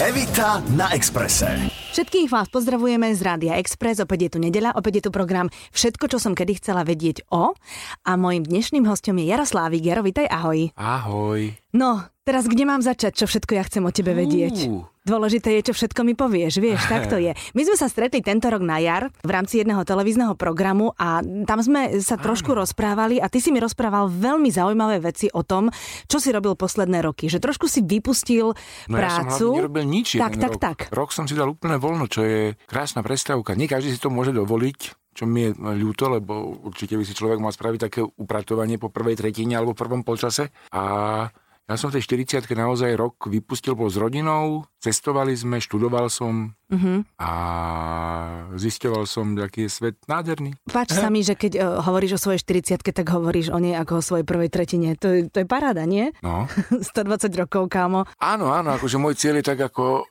Evita na Exprese. Všetkých vás pozdravujeme z Rádia Express, opäť je tu nedeľa, opäť je tu program Všetko, čo som kedy chcela vedieť o. A mojim dnešným hostom je Jaroslávik. Jaro, vitaj, ahoj. Ahoj. No, teraz kde mám začať, čo všetko ja chcem o tebe vedieť? Dôležité je, čo všetko mi povieš, vieš, tak to je. My sme sa stretli tento rok na jar v rámci jedného televízneho programu a tam sme sa trošku rozprávali a ty si mi rozprával veľmi zaujímavé veci o tom, čo si robil posledné roky. Že trošku si vypustil No ja som prácu. hlavne nerobil nič tak, tak, rok. tak. Rok som si dal úplne voľno, čo je krásna prestávka. Nie každý si to môže dovoliť, čo mi je ľúto, lebo určite by si človek mal spraviť také upratovanie po prvej tretine alebo prvom polčase. A ja som v tej 40 naozaj rok vypustil, bol s rodinou, cestovali sme, študoval som Mhm. a zisťoval som, aký je svet nádherný. Páči sa mi, že keď uh, hovoríš o svojej 40 tak hovoríš o nej ako o svojej prvej tretine. To, je- to je paráda, nie? No. 120 rokov, kámo. Áno, áno, akože môj cieľ je tak ako uh,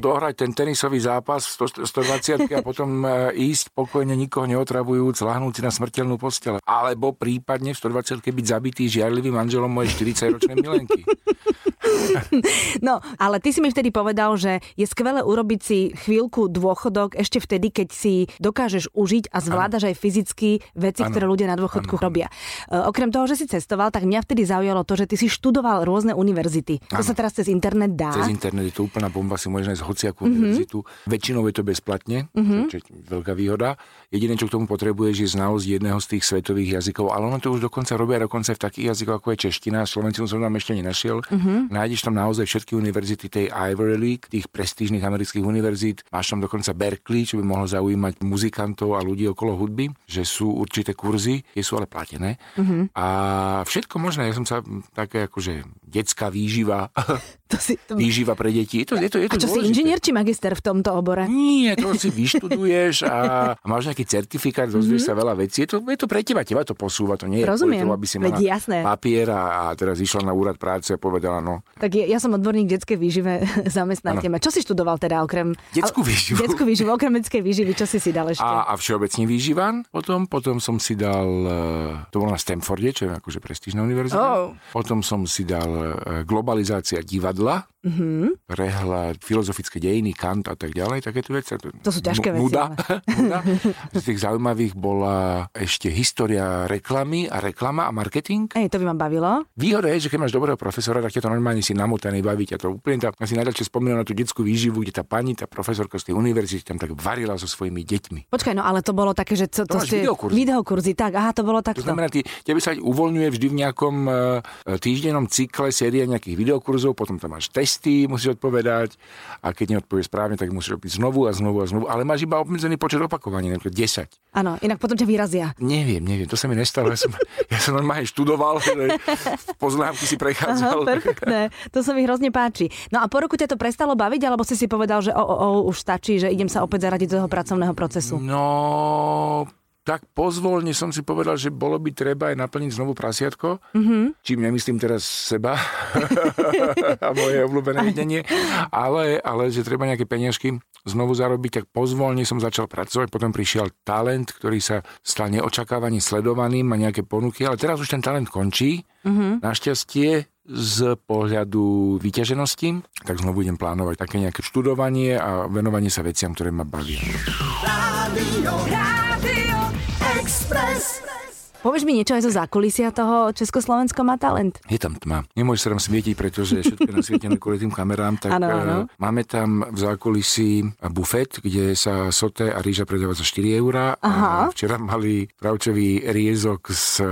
dohrať ten tenisový zápas v 100 120 a potom uh, ísť pokojne, nikoho neotravujúc, lahnúť si na smrteľnú postele. Alebo prípadne v 120 byť zabitý žiarlivým manželom mojej 40-ročnej milenky. No, ale ty si mi vtedy povedal, že je skvelé urobiť si chvíľku dôchodok ešte vtedy, keď si dokážeš užiť a zvládaš aj fyzicky veci, Áno. ktoré ľudia na dôchodku Áno. robia. E, okrem toho, že si cestoval, tak mňa vtedy zaujalo to, že ty si študoval rôzne univerzity. To Áno. sa teraz cez internet dá. Cez internet je to úplná bomba, si môžeš nájsť hociakú Mhm. univerzitu. Väčšinou je to bezplatne, čo je veľká výhoda. Jediné, čo k tomu potrebuješ, je znalosť jedného z tých svetových jazykov, ale ono to už dokonca robia dokonca v takých jazykoch, ako je čeština, slovenčinu som tam ešte nenašiel. Mhm. Nájdeš tam naozaj všetky univerzity tej Ivy League, tých prestížnych amerických univerzít. Máš tam dokonca Berkeley, čo by mohlo zaujímať muzikantov a ľudí okolo hudby, že sú určité kurzy, tie sú ale platené. Mhm. A všetko možné, ja som sa také akože detská výživa, To si, to... výživa pre deti. Je to, je to, je A to čo si dôležité. inžinier či magister v tomto obore? Nie, to si vyštuduješ a a máš nejaký certifikát, dozvieš sa veľa vecí. Je to, je to pre teba, teba to posúva, to nie je Mhm. Rozumiem, tomu, aby si veď mala jasné. papier a, a teraz išla na úrad práce a povedala, no, Tak ja, ja som odborník detskej výžive, zamestnajte ma. Čo si študoval teda okrem... Detskú výživu. Detskú výživu, okrem detskej výživy, čo si si dal ešte? a, a všeobecne výživan. Potom, potom som si dal, e, to bolo na Stanforde, čo je akože prestížna univerzita. Oh. Potom som si dal e, globalizácia divadla, lá? Mhm. prehľad filozofické dejiny, Kant a tak ďalej, takéto veci. To sú ťažké veci, Nuda. Nuda. Z tých zaujímavých bola ešte história reklamy a reklama a marketing. Ej, to by ma bavilo. Výhoda je, že keď máš dobrého profesora, tak ťa to normálne si namotaný baví ťa to úplne. Tak, ja si najradšej spomínam na tú detskú výživu, kde tá pani, tá profesorka z tej univerzity tam tak varila so svojimi deťmi. Počkaj, no ale to bolo také, že to, to, To máš videokurzy. videokurzy. Tak, aha, to bolo To takto. znamená, ty, tebe sa uvoľňuje vždy v nejakom e, týždennom cykle séria nejakých videokurzov, potom tam máš testy, musíš odpovedať a keď neodpovieš správne, tak musíš robiť znovu a znovu a znovu, ale máš iba obmedzený počet opakovaní, napríklad 10. Áno, inak potom ťa vyrazia. Neviem, neviem, to sa mi nestalo. Ja som, ja som normálne študoval, poznámky si Aha, prechádzal. perfektné. To sa mi hrozne páči. No a po roku ťa to prestalo baviť, alebo si si povedal, že o, o, o, už stačí, že idem sa opäť zaradiť do toho pracovného procesu? No, tak pozvolne som si povedal, že bolo by treba aj naplniť znovu prasiatko, Mhm. mm-hmm. čím nemyslím teraz seba a moje obľúbené jedenie, ale, ale že treba nejaké peniažky znovu zarobiť, tak pozvolne som začal pracovať, potom prišiel talent, ktorý sa stal neočakávane sledovaným, má nejaké ponuky, ale teraz už ten talent končí, mm-hmm. našťastie z pohľadu vyťaženosti, tak znovu budem plánovať také nejaké študovanie a venovanie sa veciam, ktoré ma bavia. Radio Express. Povieš mi niečo aj zo zákulisia toho Československo má talent? Je tam tma. Nemôže sa tam svietiť, pretože všetko je nasvietené kvôli tým kamerám. Tak Áno, áno. eh, máme tam v zákulisí bufet, kde sa soté a rýža predáva za 4 eurá. Aha. A včera mali pravčový riezok s eh,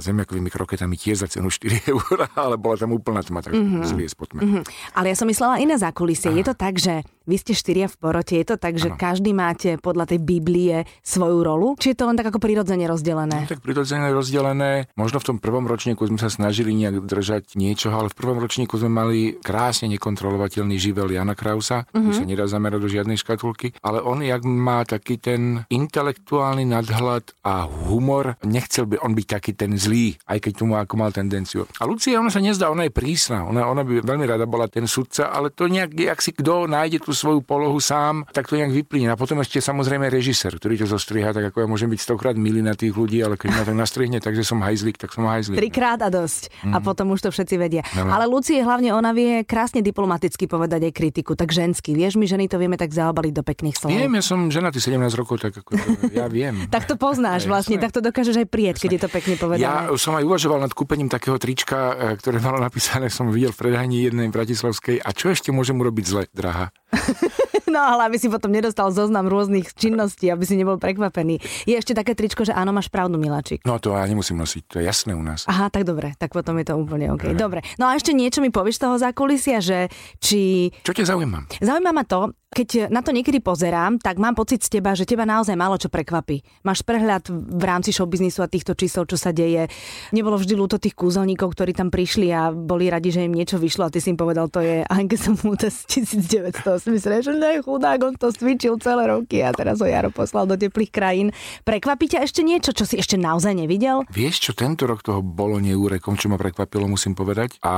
zemiakovými kroketami tiež za cenu 4 eurá, ale bola tam úplná tma, tak mm-hmm. zliez po tme. Hm, ale ja som myslela iné zákulisie. Je to tak, že vy ste štyria v porote, je to tak, že Áno. každý máte podľa tej Biblie svoju rolu? Či je to len tak ako prirodzene rozdelené? No, tak prirodzene rozdelené. Možno v tom prvom ročníku sme sa snažili nejak držať niečo, ale v prvom ročníku sme mali krásne nekontrolovateľný živel Jana Krausa, ktorý sa nedá zamerať do žiadnej škatulky, ale on, jak má taký ten intelektuálny nadhľad a humor, nechcel by on byť taký ten zlý, aj keď tomu ako mal tendenciu. A Lucia, ona sa nezdá, ona je prísna, ona, ona by veľmi rada bola ten sudca, ale to nejak, ak si kto nájde tú svoju polohu sám, tak to nejak vyplyne. A potom ešte samozrejme režisér, ktorý to zostriha, tak ako ja môžem byť stokrát milý na tých ľudí, ale keď ma tak nastrihne, takže som hajzlik, tak som hajzlik. Trikrát a dosť. A potom už to všetci vedia. No. Ale Lucie hlavne ona vie krásne diplomaticky povedať aj kritiku, tak žensky. Vieš, my ženy to vieme tak zaobaliť do pekných slov. Viem, ja som ženatý 17 rokov, tak ako ja viem. Tak to poznáš vlastne, tak to dokážeš aj prieť, keď je to pekne Ja povedané. som aj uvažoval nad kúpením takého trička, e, ktoré malo napísané, som videl v predajni jednej bratislavskej. A čo ešte môžem urobiť zle, drahá? No ale aby si potom nedostal zoznam rôznych činností, aby si nebol prekvapený. Je ešte také tričko, že áno, máš pravdu, Miláčik. No to ja nemusím nosiť, to je jasné u nás. Aha, tak dobre, tak potom je to úplne OK. Dobre. No a ešte niečo mi povieš toho zákulisia, že či Čo ťa zaujíma? Zaujíma ma to, keď na to niekedy pozerám, tak mám pocit z teba, že teba naozaj málo čo prekvapí. Máš prehľad v rámci showbiznisu a týchto čísel, čo sa deje. Nebolo vždy ľúto tých kúzelníkov, ktorí tam prišli a boli radi, že im niečo vyšlo a ty si im povedal, to je Anke Samuta z 1980, že ne, chudák, on to cvičil celé roky a teraz ho Jaro poslal do teplých krajín. Prekvapí ťa ešte niečo, čo si ešte naozaj nevidel? Vieš čo, tento rok toho bolo neúrekom, čo ma prekvapilo, musím povedať. A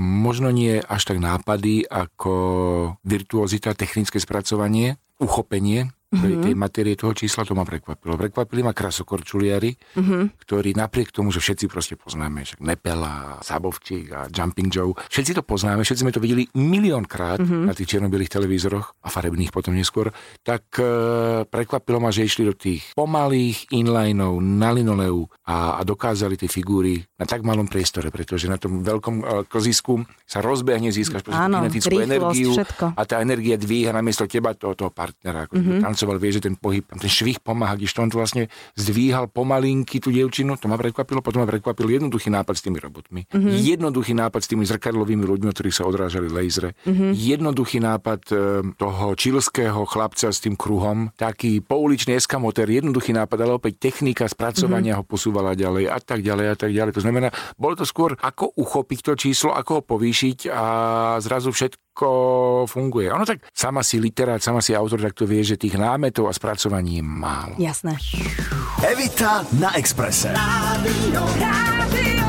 možno nie až tak nápady, ako virtuozita, technické spracovanie, uchopenie tej, tej matérie toho čísla, to ma prekvapilo. Prekvapili ma krasokorčuliari, ktorí napriek tomu, že všetci proste poznáme, však Nepela, Sabovčík a Jumping Joe, všetci to poznáme, všetci sme to videli miliónkrát na tých čiernobielých televízoroch a farebných potom neskôr, tak e, prekvapilo ma, že išli do tých pomalých inlineov na linoleu a, a dokázali tie figúry na tak malom priestore, pretože na tom veľkom e, klzisku sa rozbehne, získaš proste Áno, kinetickú rýchlosť, energiu všetko. a tá energia dvíha namiesto teba toho, toho partnera. Ako mm-hmm. Tancoval, vie, že ten pohyb, ten švih pomáha, když on to vlastne zdvíhal pomalinky tú dievčinu, to ma prekvapilo, potom ma prekvapil jednoduchý nápad s tými robotmi. Mm-hmm. Jednoduchý nápad s tými zrkadlovými ľuďmi, od ktorých sa odrážali lasery. Mm-hmm. Jednoduchý nápad e, toho čilského chlapca s tým kruhom, taký pouličný eskamotér, jednoduchý nápad, ale opäť technika spracovania mm-hmm. ho posúvala ďalej a tak ďalej a tak ďalej. To znamená, bolo to skôr ako uchopiť to číslo, ako ho povýšiť a zrazu všetko funguje. Ono tak sama si literát, sama si autor, tak to vie, že tých námetov a spracovaní je málo. Jasné. Evita na Exprese. Rádio, Rádio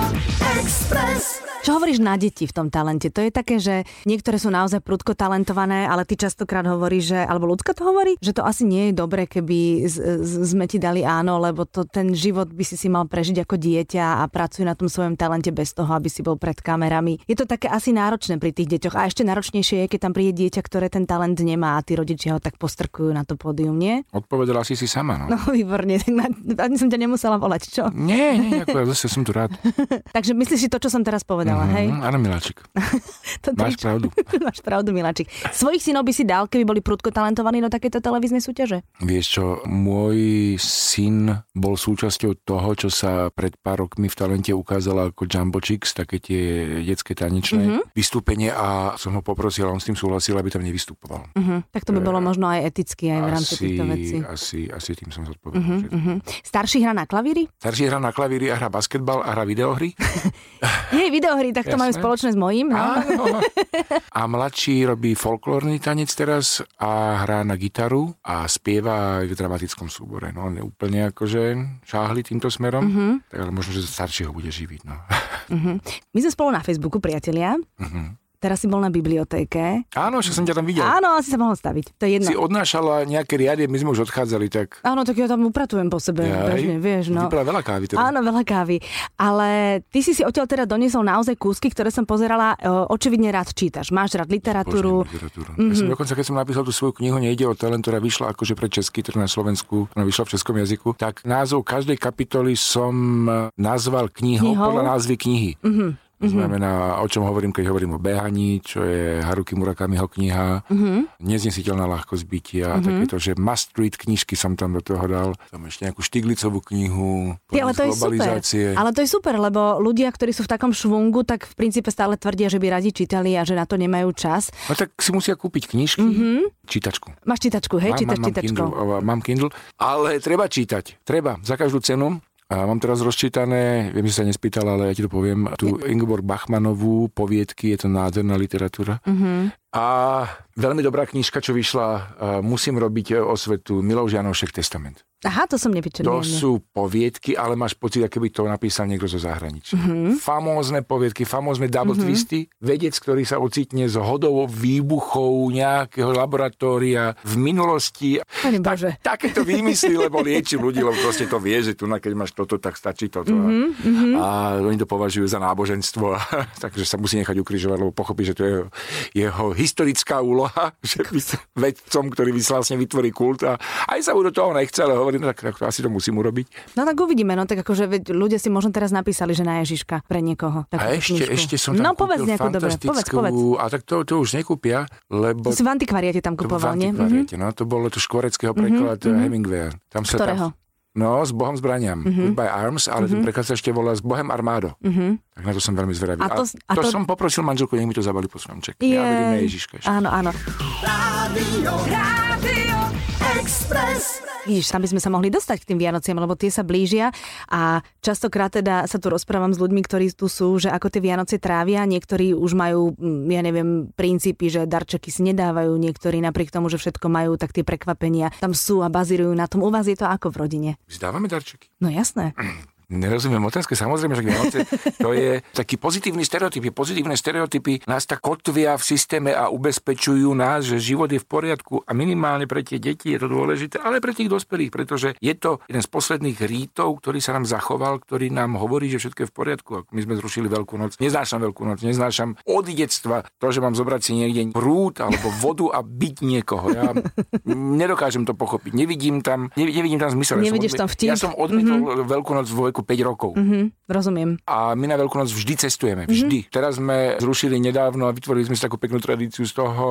Express. Čo hovoríš na deti v tom talente? To je také, že niektoré sú naozaj prudko talentované, ale ty častokrát hovoríš, že, alebo ľudská to hovorí, že to asi nie je dobre, keby z, z, sme ti dali áno, lebo to, ten život by si si mal prežiť ako dieťa a pracuj na tom svojom talente bez toho, aby si bol pred kamerami. Je to také asi náročné pri tých deťoch a ešte náročnejšie je, keď tam príde dieťa, ktoré ten talent nemá a tí rodičia ho tak postrkujú na to pódium, nie? Odpovedala si si sama, no. No výborne, tak na, ani som ťa nemusela volať, čo? Nie, nie, ako ja zase som tu rád. Takže myslíš si to, čo som teraz povedala, hej? Mm, áno, Miláčik. To Máš pravdu. Máš pravdu, Miláčik. Svojich synov by si dal, keby boli prudko talentovaní do takéto televíznej súťaže? Vieš čo, môj syn bol súčasťou toho, čo sa pred pár rokmi v talente ukázala ako Jumbo Chicks, také tie detské tanečné Mhm. mm-hmm. vystúpenie a som ho poprosil, a on s tým súhlasil, aby tam nevystupoval. Uh-huh. Tak to by bolo možno aj eticky aj v rámci Asi, týchto vecí. asi, asi tým som zodpovedal. Uh-huh, Uh-huh. Starší hra na klavíri? Starší hrá na klavíri a hrá basketbal a hrá videohry. Nie, videohry, tak to Jasné. majú spoločné s mojím. No. Áno. A mladší robí folklórny tanec teraz a hrá na gitaru a spieva aj v dramatickom súbore. No, on je úplne akože šáhli týmto smerom, Mhm. uh-huh. tak ale možno, že starší ho bude živiť. No. My sme spolu na Facebooku, priatelia. Uh-huh. Teraz si bol na bibliotéke. Áno, že som ťa tam videl. Áno, asi sa mohol staviť. To je jedno. Si odnášala nejaké riady, my sme už odchádzali, tak... Áno, tak ja tam upratujem po sebe. Jaj, bežne, vieš, no. Vypila veľa kávy teda. Áno, veľa kávy. Ale ty si si odtiaľ teda doniesol naozaj kúsky, ktoré som pozerala. e, Očividne rád čítaš. Máš rád literatúru. Božím literatúru. Mm-hmm. Ja som dokonca, keď som napísal tú svoju knihu Nejde o talent, ktorá vyšla akože pre česky, teda na Slovensku, ona vyšla v českom jazyku, tak názov každej kapitoly som eh, nazval knihou, Knihou? podľa názvy knihy. Mm-hmm. To znamená, o čom hovorím, keď hovorím o behaní, čo je Haruki Murakamiho kniha, mm-hmm. neznesiteľná ľahkosť bytia, mm-hmm. takéto, že must read knižky som tam do toho dal. Tam ešte nejakú Štiglicovú knihu, Ty, ale to je super. Ale to je super, lebo ľudia, ktorí sú v takom švungu, tak v princípe stále tvrdia, že by radi čítali a že na to nemajú čas. No tak si musia kúpiť knižky, mm-hmm. čítačku. Máš čítačku, hej? Čítaš mám, čítačkou. Kindle, mám Kindle, ale treba čítať. Treba, za každú cenu. A mám teraz rozčítané, viem, že sa nespýtal, ale ja ti to poviem, tu Ingeborg Bachmanovú, poviedky, je to nádherná literatúra. Mhm. A veľmi dobrá knižka, čo vyšla, musím robiť osvetu, Miloš Janošek Testament. Aha, to som nevyčerpala. To sú poviedky, ale máš pocit, ako by to napísal niekto zo zahraničia. Mm-hmm. Famózne poviedky, famózne double mm-hmm. twisty. Vedec, ktorý sa ocitne z hodou výbuchov nejakého laboratória v minulosti. Pane Bože. Tak, takéto vymysly, lebo lieči ľudí, lebo proste to vie, že tu, keď máš toto, tak stačí toto. Mm-hmm. A oni to považujú za náboženstvo, takže sa musí nechať ukrižovať, lebo pochopí, že to je jeho, jeho historická úloha, že vedcom, ktorý vlastne vytvorí kult a aj sa mu do toho nechce, ale hovorí, no tak, tak asi to musím urobiť. No tak uvidíme, no tak akože veď ľudia si možno teraz napísali, že na Ježiška pre niekoho. A ešte, knižku. ešte som tam No povedz nejakú dobre, povedz, povedz. A tak to, to už nekúpia, lebo... To si v antikvariate tam kupoval, nie? Mhm. antikvariate, no, to bolo to škvoreckého preklad mm-hmm. Hemingwaya. Tam sa Ktorého? Tam, no, s Bohom zbraniam. Mm-hmm. Goodbye Arms, ale mm-hmm. ten preklad sa ešte volá s Bohem Armádo. Mm-hmm. Tak na to som veľmi zvedavý. A to- a to, to- som poprosil manželku, nech mi to zabali po stromček. Jej. Ja verím na Ježiška ešte. Áno, áno. Rádio, Rádio Express. Vidíš, tam by sme sa mohli dostať k tým Vianociam, lebo tie sa blížia a častokrát teda sa tu rozprávam s ľuďmi, ktorí tu sú, že ako tie Vianoce trávia, niektorí už majú, mm, ja neviem, princípy, že darčeky si nedávajú, niektorí napriek tomu, že všetko majú, tak tie prekvapenia tam sú a bazírujú na tom. U vás je to ako v rodine? Zdávame darčeky. No jasné. Nerozumiem otázke, samozrejme, že Vianoce to je taký pozitívny stereotyp. Pozitívne stereotypy nás tak kotvia v systéme a ubezpečujú nás, že život je v poriadku a minimálne pre tie deti je to dôležité, ale pre tých dospelých, pretože je to jeden z posledných rítov, ktorý sa nám zachoval, ktorý nám hovorí, že všetko je v poriadku. My sme zrušili Veľkú noc. Neznášam Veľkú noc, neznášam od detstva to, že mám zobrať si niekde prúd alebo vodu a byť niekoho. Ja nedokážem to pochopiť. Nevidím tam, nevi- nevidím tam zmysel. Ja som Nevidíš tam vtip. Ja som odmietol mm-hmm. Veľkú noc vo veku 5 rokov. Mhm, rozumiem. A my na Veľkú noc vždy cestujeme. Vždy. Mm-hmm. Teraz sme zrušili nedávno a vytvorili sme si takú peknú tradíciu z toho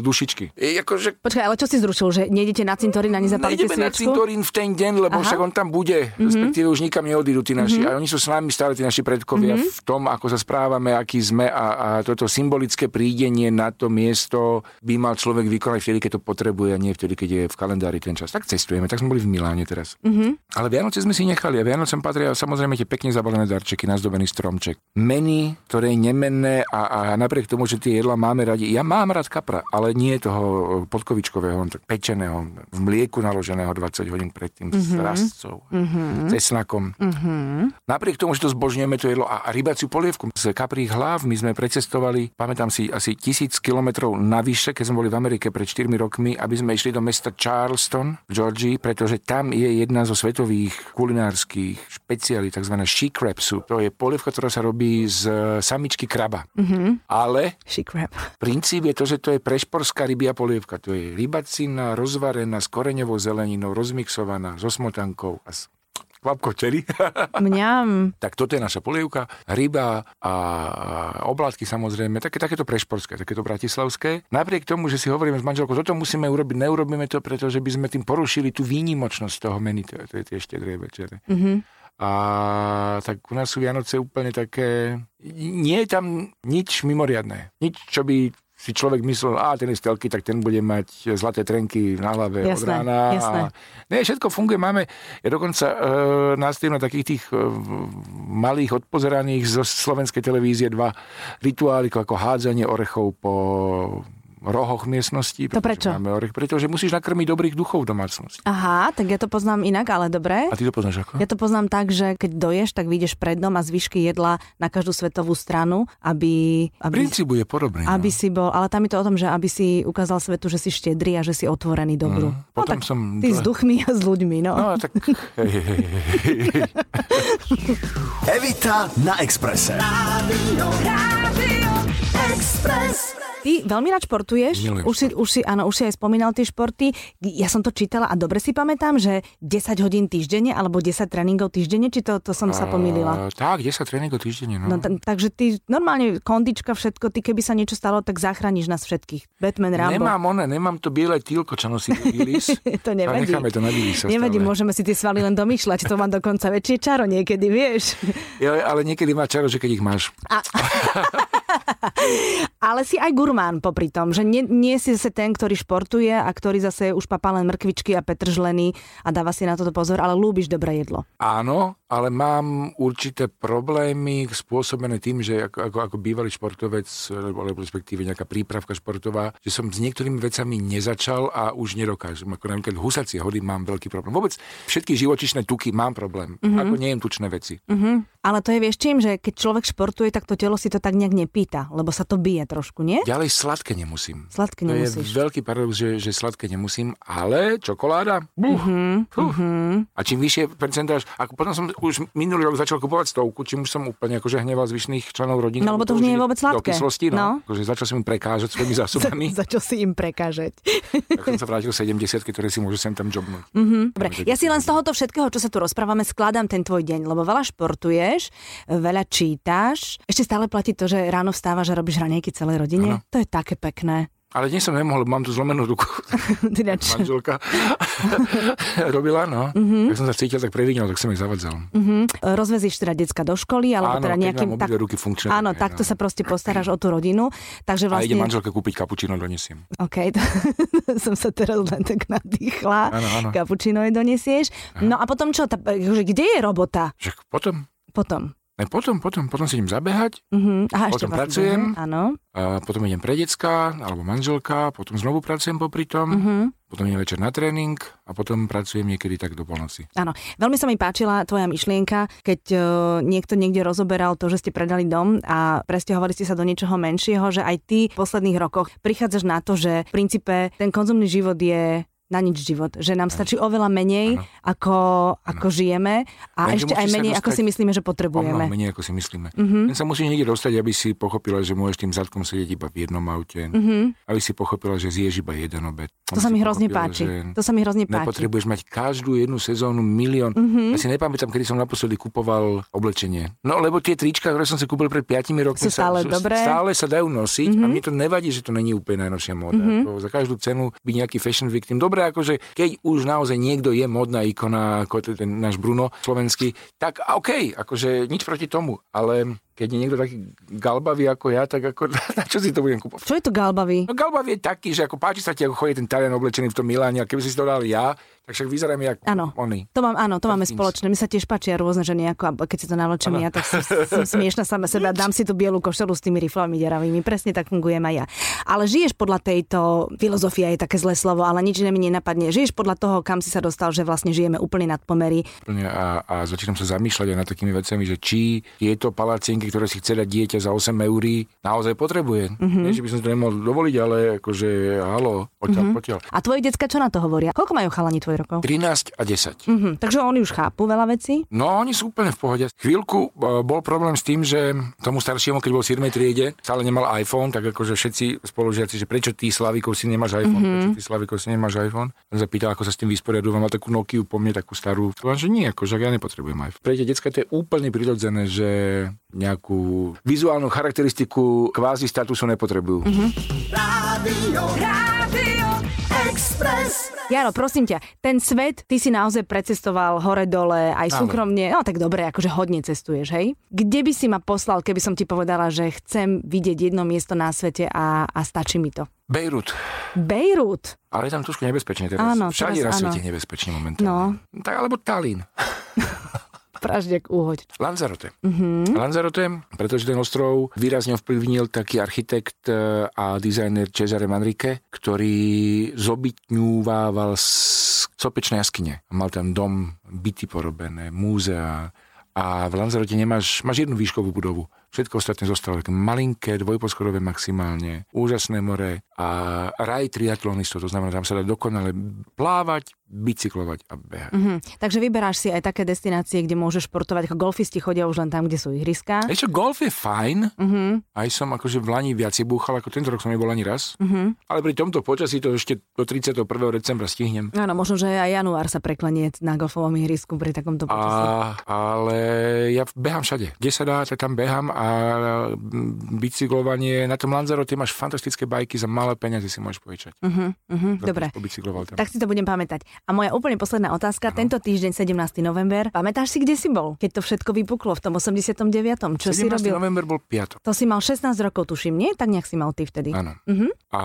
dušičky. Je, akože Počkaj, ale čo si zrušil, že nejdete na cintorín a nezapálite Nejdeme na sviečku? cintorín v ten deň, lebo Aha. však on tam bude, mm-hmm. respektíve už nikam neodídu tí naši. Mm-hmm. A oni sú s nami stále, tí naši predkovia, mm-hmm. v tom, ako sa správame, aký sme a, a toto symbolické prídenie na to miesto by mal človek vykonať vtedy, keď to potrebuje a nie vtedy, keď je v kalendári ten čas. Tak cestujeme, tak sme boli v Miláne teraz. Mm-hmm. Ale Vianoce sme si nechali a Vianocem patria samozrejme tie pekne zabalené darčeky, nazdobený stromček. Meny, ktoré je nemenné a, a napriek tomu, že tie jedla máme radi. Ja mám rád kapra, ale nie toho podkovičkového, pečeného, v mlieku naloženého 20 hodín predtým mm-hmm. s rastcov, mm-hmm. cesnakom. Mm-hmm. Napriek tomu, že to zbožňujeme to jedlo a, a rybaciu polievku z kaprých hlav, my sme precestovali, pamätám si, asi tisíc kilometrov navyše, keď sme boli v Amerike pred 4 rokmi, aby sme išli do mesta Charleston v Georgii, pretože tam je jedna zo svetových kulinárskych špeciálí, tzv. she crab soup. To je polievka, ktorá sa robí z samičky kraba. Mm-hmm. Ale She crap. Princíp je to, že to je prešporská rybia polievka. To je rybacina rozvarená s koreňovou zeleninou, rozmixovaná, so smotankou a s kvapkou čeri. Mňam. tak toto je naša polievka, ryba a oblátky samozrejme, také, takéto prešporské, takéto bratislavské. Napriek tomu, že si hovoríme s manželkou, toto musíme urobiť, neurobíme to, pretože by sme tým porušili tú výnimočnosť toho menu, to je tie štedré večere. Mm-hmm. A tak u nás sú Vianoce úplne také... Nie je tam nič mimoriadné. Nič, čo by si človek myslel, a ten je z telky, tak ten bude mať zlaté trenky na hlave od Jasné, rána. jasné. A nie, všetko funguje. Máme, ja dokonca e, nastavím na takých tých e, malých odpozeraných zo slovenskej televízie dva rituály, ako hádzanie orechov po rohoch miestnosti. To prečo? Máme orech, pretože musíš nakrmiť dobrých duchov v domácnosti. Aha, tak ja to poznám inak, ale dobre. A ty to poznáš ako? Ja to poznám tak, že keď doješ, tak vyjdeš pred dom a zvyšky jedla na každú svetovú stranu, aby... aby Princíp bude podobný. aby no. si bol, ale tam je to o tom, že aby si ukázal svetu, že si štedrý a že si otvorený dobru. Mm, potom tak som- ty s duchmi a s ľuďmi, no. No tak... Hej, hej, hej, hej. Evita na Expresse. Rádio, Rádio Express. Ty veľmi rád športuješ, Milujem už si, už, si, áno, už si aj spomínal tie športy. Ja som to čítala a dobre si pamätám, že 10 hodín týždenne alebo 10 tréningov týždenne, či to, to som sa pomýlila? A, tak, 10 tréningov týždenne, no. No, t- takže ty normálne kondička, všetko, ty keby sa niečo stalo, tak zachrániš nás všetkých. Batman, Rambo. Nemám one, nemám to biele tílko, čo nosí. To nevadí. A necháme to na Nevadí, stále. môžeme si tie svaly len domýšľať, to má dokonca väčšie čaro niekedy, vieš. Ja, ale niekedy má čaro, že keď ich máš. Ale si aj gurmán popri tom, že nie, nie si zase ten, ktorý športuje a ktorý zase už papá len mrkvičky a petržlený a dáva si na toto pozor, ale lúbiš dobré jedlo. Áno, ale mám určité problémy spôsobené tým, že ako, ako, ako bývalý športovec, alebo respektíve nejaká prípravka športová, že som s niektorými vecami nezačal a už nedokážem. Ako napríklad husacie hody mám veľký problém. Vôbec všetky živočišné tuky mám problém. Mm-hmm. Ako nejem tučné veci. Mm-hmm. Ale to je vieš čím, že keď človek športuje, tak to telo si to tak nejak nepýta, lebo sa to bije trošku, nie? Ďalej sladké nemusím. Sladké To nemusíš. je veľký paradox, že, že sladké nemusím, ale čokoláda? Buh, Mhm, fuh. A čím vyššie percentáž, ako potom som už minulý rok začal kupovať stovku, čím už som úplne akože hneval zvyšných členov rodiny. No, lebo to už nie je vôbec Do sladké. no. No. Akože začal som im prekážať svojimi zásobami, Za čo si im prekážať? tak som sa vrátil 70, ktoré si môžu sem tam jobnúť. Dobre, ja si len z tohoto všetkého, čo sa tu rozprávame, skladám ten tvoj deň, lebo veľa športuješ, veľa čítaš. Ešte stále platí to, že ráno vstávaš a robíš ranejky celej rodine. To je také pekné. Ale dnes som nemohol, mám tu zlomenú ruku. Manželka robila, no. Mm-hmm. Tak som sa cítil tak previnil, tak som ich zavadzal. mhm. rozvezíš teda decka do školy, alebo Áno, teda nejakým... obidve ruky funkčné. Áno, takto no. sa proste postaráš o tú rodinu. Takže A ide vlastne... manželka kúpiť kapučino, donesiem. OK, to, som sa teraz len tak nadýchla. Áno, áno. Kapučino jej donesieš. No a potom čo? Tá, akože kde je robota? Však potom, Potom. Ne, potom, potom, potom si idem zabehať, Uh-huh. Aha, ešte Potom vlastne pracujem. Áno. a potom idem pre decka, alebo manželka, potom znovu pracujem popri tom, Uh-huh. potom idem večer na tréning a potom pracujem niekedy tak do polnoci. Áno, veľmi sa mi páčila tvoja myšlienka, keď uh, niekto niekde rozoberal to, že ste predali dom a presťahovali ste sa do niečoho menšieho, že aj ty v posledných rokoch prichádzaš na to, že v princípe ten konzumný život je na nič život. Že nám stačí oveľa menej, Áno. ako, ako žijeme a Lenže ešte aj sa menej, ako si myslíme, že potrebujeme. menej, ako si myslíme. Mhm. Len sa musíš niekde dostať, aby si pochopila, že môžeš tým zadkom sedieť iba v jednom aute. Mhm. Aby si pochopila, že zješ iba jeden obed. To sa mi hrozne páči. To sa mi hrozne páči. Nepotrebuješ mať každú jednu sezónu milión. Mhm. Ja si nepamätám, kedy som naposledy kupoval oblečenie. No lebo tie trička, ktoré som si kúpil pred 5 rokmi, Sú stále dobré. Mhm. stále sa dajú nosiť a mne to nevadí, že to není úplne najnovšia móda. Mm-hmm. Za každú cenu byť nejaký fashion victim. Dobre, akože keď už naozaj niekto je modná ikona, ako ten náš Bruno slovenský, tak OK, akože nič proti tomu, ale keď je niekto taký galbavý ako ja, tak ako, na čo si to budem kúpovať? Čo je to galbavý? No Galbav je taký, že ako páči sa ti, ako chodí ten Talian oblečený v tom Miláne a keby si to dal ja, tak však vyzerám jak Áno. oni. To mám, áno, to máme spoločné. My sa tiež páčia rôzne ženy, ako, keď si to navlečem ja, tak som, som smiešna sama sebe a dám si tú bielu košelu s tými riflami deravými. Presne tak fungujem aj ja. Ale žiješ podľa tejto filozofia je také zlé slovo, ale nič iné mi nenapadne. Žiješ podľa toho, kam si sa dostal, že vlastne žijeme úplne nad pomery. A, a začínam sa zamýšľať aj nad takými vecami, že či tieto palacienky, ktoré si chce dať dieťa za 8 eur, naozaj potrebuje. Mm-hmm. Nie, že by som to nemohol dovoliť, ale akože halo, odtiaľ, mm-hmm. potiaľ. A tvoji decka čo na to hovoria? Koľko majú chalani tvoj rokov? 13 a 10. Mhm, takže oni už chápu veľa vecí. No, oni sú úplne v pohode. Chvíľku e, bol problém s tým, že tomu staršiemu, keď bol v 7. triede, stále nemal iPhone, tak akože všetci spolužiaci, že prečo ty Slavikov si nemáš iPhone, mm-hmm. prečo ty Slavikov si nemáš iPhone. Som sa pýtal, ako sa s tým vysporiadu, mal takú Nokiu po mne, takú starú. Poviem, že nie, akože ja nepotrebujem iPhone. Pre tie decka to je úplne prirodzené, že nejakú vizuálnu charakteristiku kvázi statusu nepotrebujú. Mm-hmm. Rádio, Rádio Express. Jaro, prosím ťa, ten svet, ty si naozaj precestoval hore-dole, aj Áno. súkromne, no tak dobre, akože hodne cestuješ, hej? Kde by si ma poslal, keby som ti povedala, že chcem vidieť jedno miesto na svete a, a stačí mi to? Bejrut. Bejrút. Ale je tam trošku nebezpečne teraz. Áno, Všade teraz na svete je nebezpečne momentálne. No. Tak, alebo Talín. Pražďak úhoď. Lanzarote. Mhm. Lanzarote, pretože ten ostrov výrazne ovplyvnil taký architekt e, a dizajner Cesare Manrique, ktorý zobytňúvával z sopečnej jaskyne. Mal tam dom, byty porobené, múzea a v Lanzarote nemáš, máš jednu výškovú budovu. Všetko ostatné zostalo také malinké, dvojposchodové maximálne, úžasné more a raj triatlonistov, to znamená, tam sa dá dokonale plávať, bicyklovať a behať. Mhm. Takže vyberáš si aj také destinácie, kde môžeš športovať, ako golfisti chodia už len tam, kde sú ihriska. Čo, golf je fajn, Mhm. aj som akože v Lani viac búchal, ako tento rok som nebol ani raz, Mhm. ale pri tomto počasí to ešte do 31. decembra stihnem. Áno, možno, že aj január sa preklenie na golfovom ihrisku pri takomto počasí. A, ale ja behám všade. Kde sa dá, tak tam behám a mm, bicyklovanie, na tom Lanzarote máš fantastické bajky, za malé peniaze si môžeš požičať. Mhm, mhm, Dobre. Tam. Tak si to budem pamätať. A moja úplne posledná otázka. Tento týždeň, 17. november, pamätáš si, kde si bol? Keď to všetko vypuklo v tom 89. Čo si 17. robil? november bol piatok. To si mal 16 rokov, tuším, nie? Tak nejak si mal ty vtedy. Áno. Mhm. A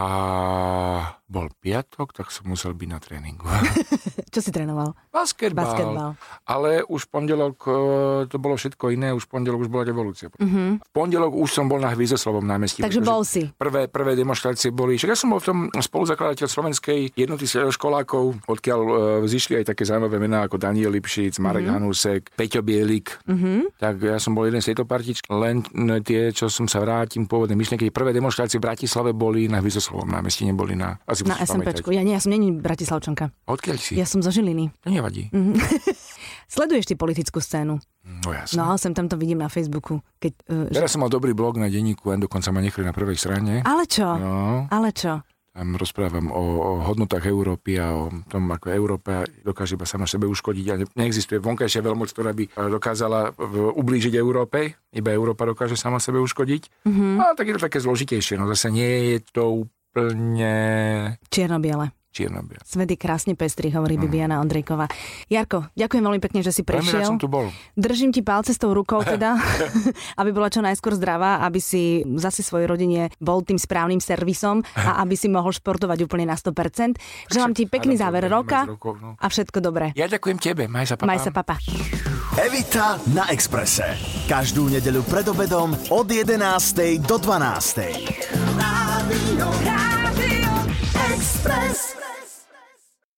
bol piatok, tak som musel byť na tréningu. Čo si trénoval? Basketbal. Basketbal. Ale už v pondelok e, to bolo všetko iné, už v pondelok už bola revolúcia. Mhm. V pondelok už som bol na Hviezdoslavom námestí. Takže bol si. Prvé, prvé demonstrácie boli, však ja som bol v tom spoluzakladateľ slovenskej jednoty školákov, odkiaľ e, vzýšli aj také zaujímavé mená ako Daniel Lipšic, Marek Mhm. Hanusek, Peťo Bielik. Tak ja som bol jeden z tejto partičky, len n- tie, čo som sa vrátim pôvodné myšlienky, prvé demonstrácie v Bratislave boli na Hviezdoslavom námestí, neboli na... Asi Na SMPčku. pamätať. Ja nie, ja som není Bratislavčanka. Odkiaľ si? Ja som zo Žiliny. To nevadí. Sleduješ ty politickú scénu? No jasne. No, sem tam to vidím na Facebooku. Keď, uh, že... Teraz som mal dobrý blog na denníku, len dokonca ma nechali na prvej strane. Ale čo? No, Ale čo? tam rozprávam o, o hodnotách Európy a o tom, ako Európa dokáže iba sama sebe uškodiť a ne, neexistuje vonkajšia veľmoc, ktorá by dokázala v- ublížiť Európe, iba Európa dokáže sama sebe uškodiť. Mm-hmm. A tak je to také zložitejšie, no zase nie je to úplne Čierno-biele. čierno-biele. Svet je krásne pestrý, hovorí Bibiana Ondrejková. Jarko, ďakujem veľmi pekne, že si Veľmi prešiel. som tu bol. Držím ti palce s tou rukou teda, aby bola čo najskôr zdravá, aby si zase svojej rodine bol tým správnym servisom a aby si mohol športovať úplne na 100%. Želám ti pekný záver roka rokov, no. a všetko dobré. Ja ďakujem tebe, maj sa papa. Maj sa, papa. Evita na Exprese. Každú nedeľu pred obedom od 11. do 12. Rádio Express.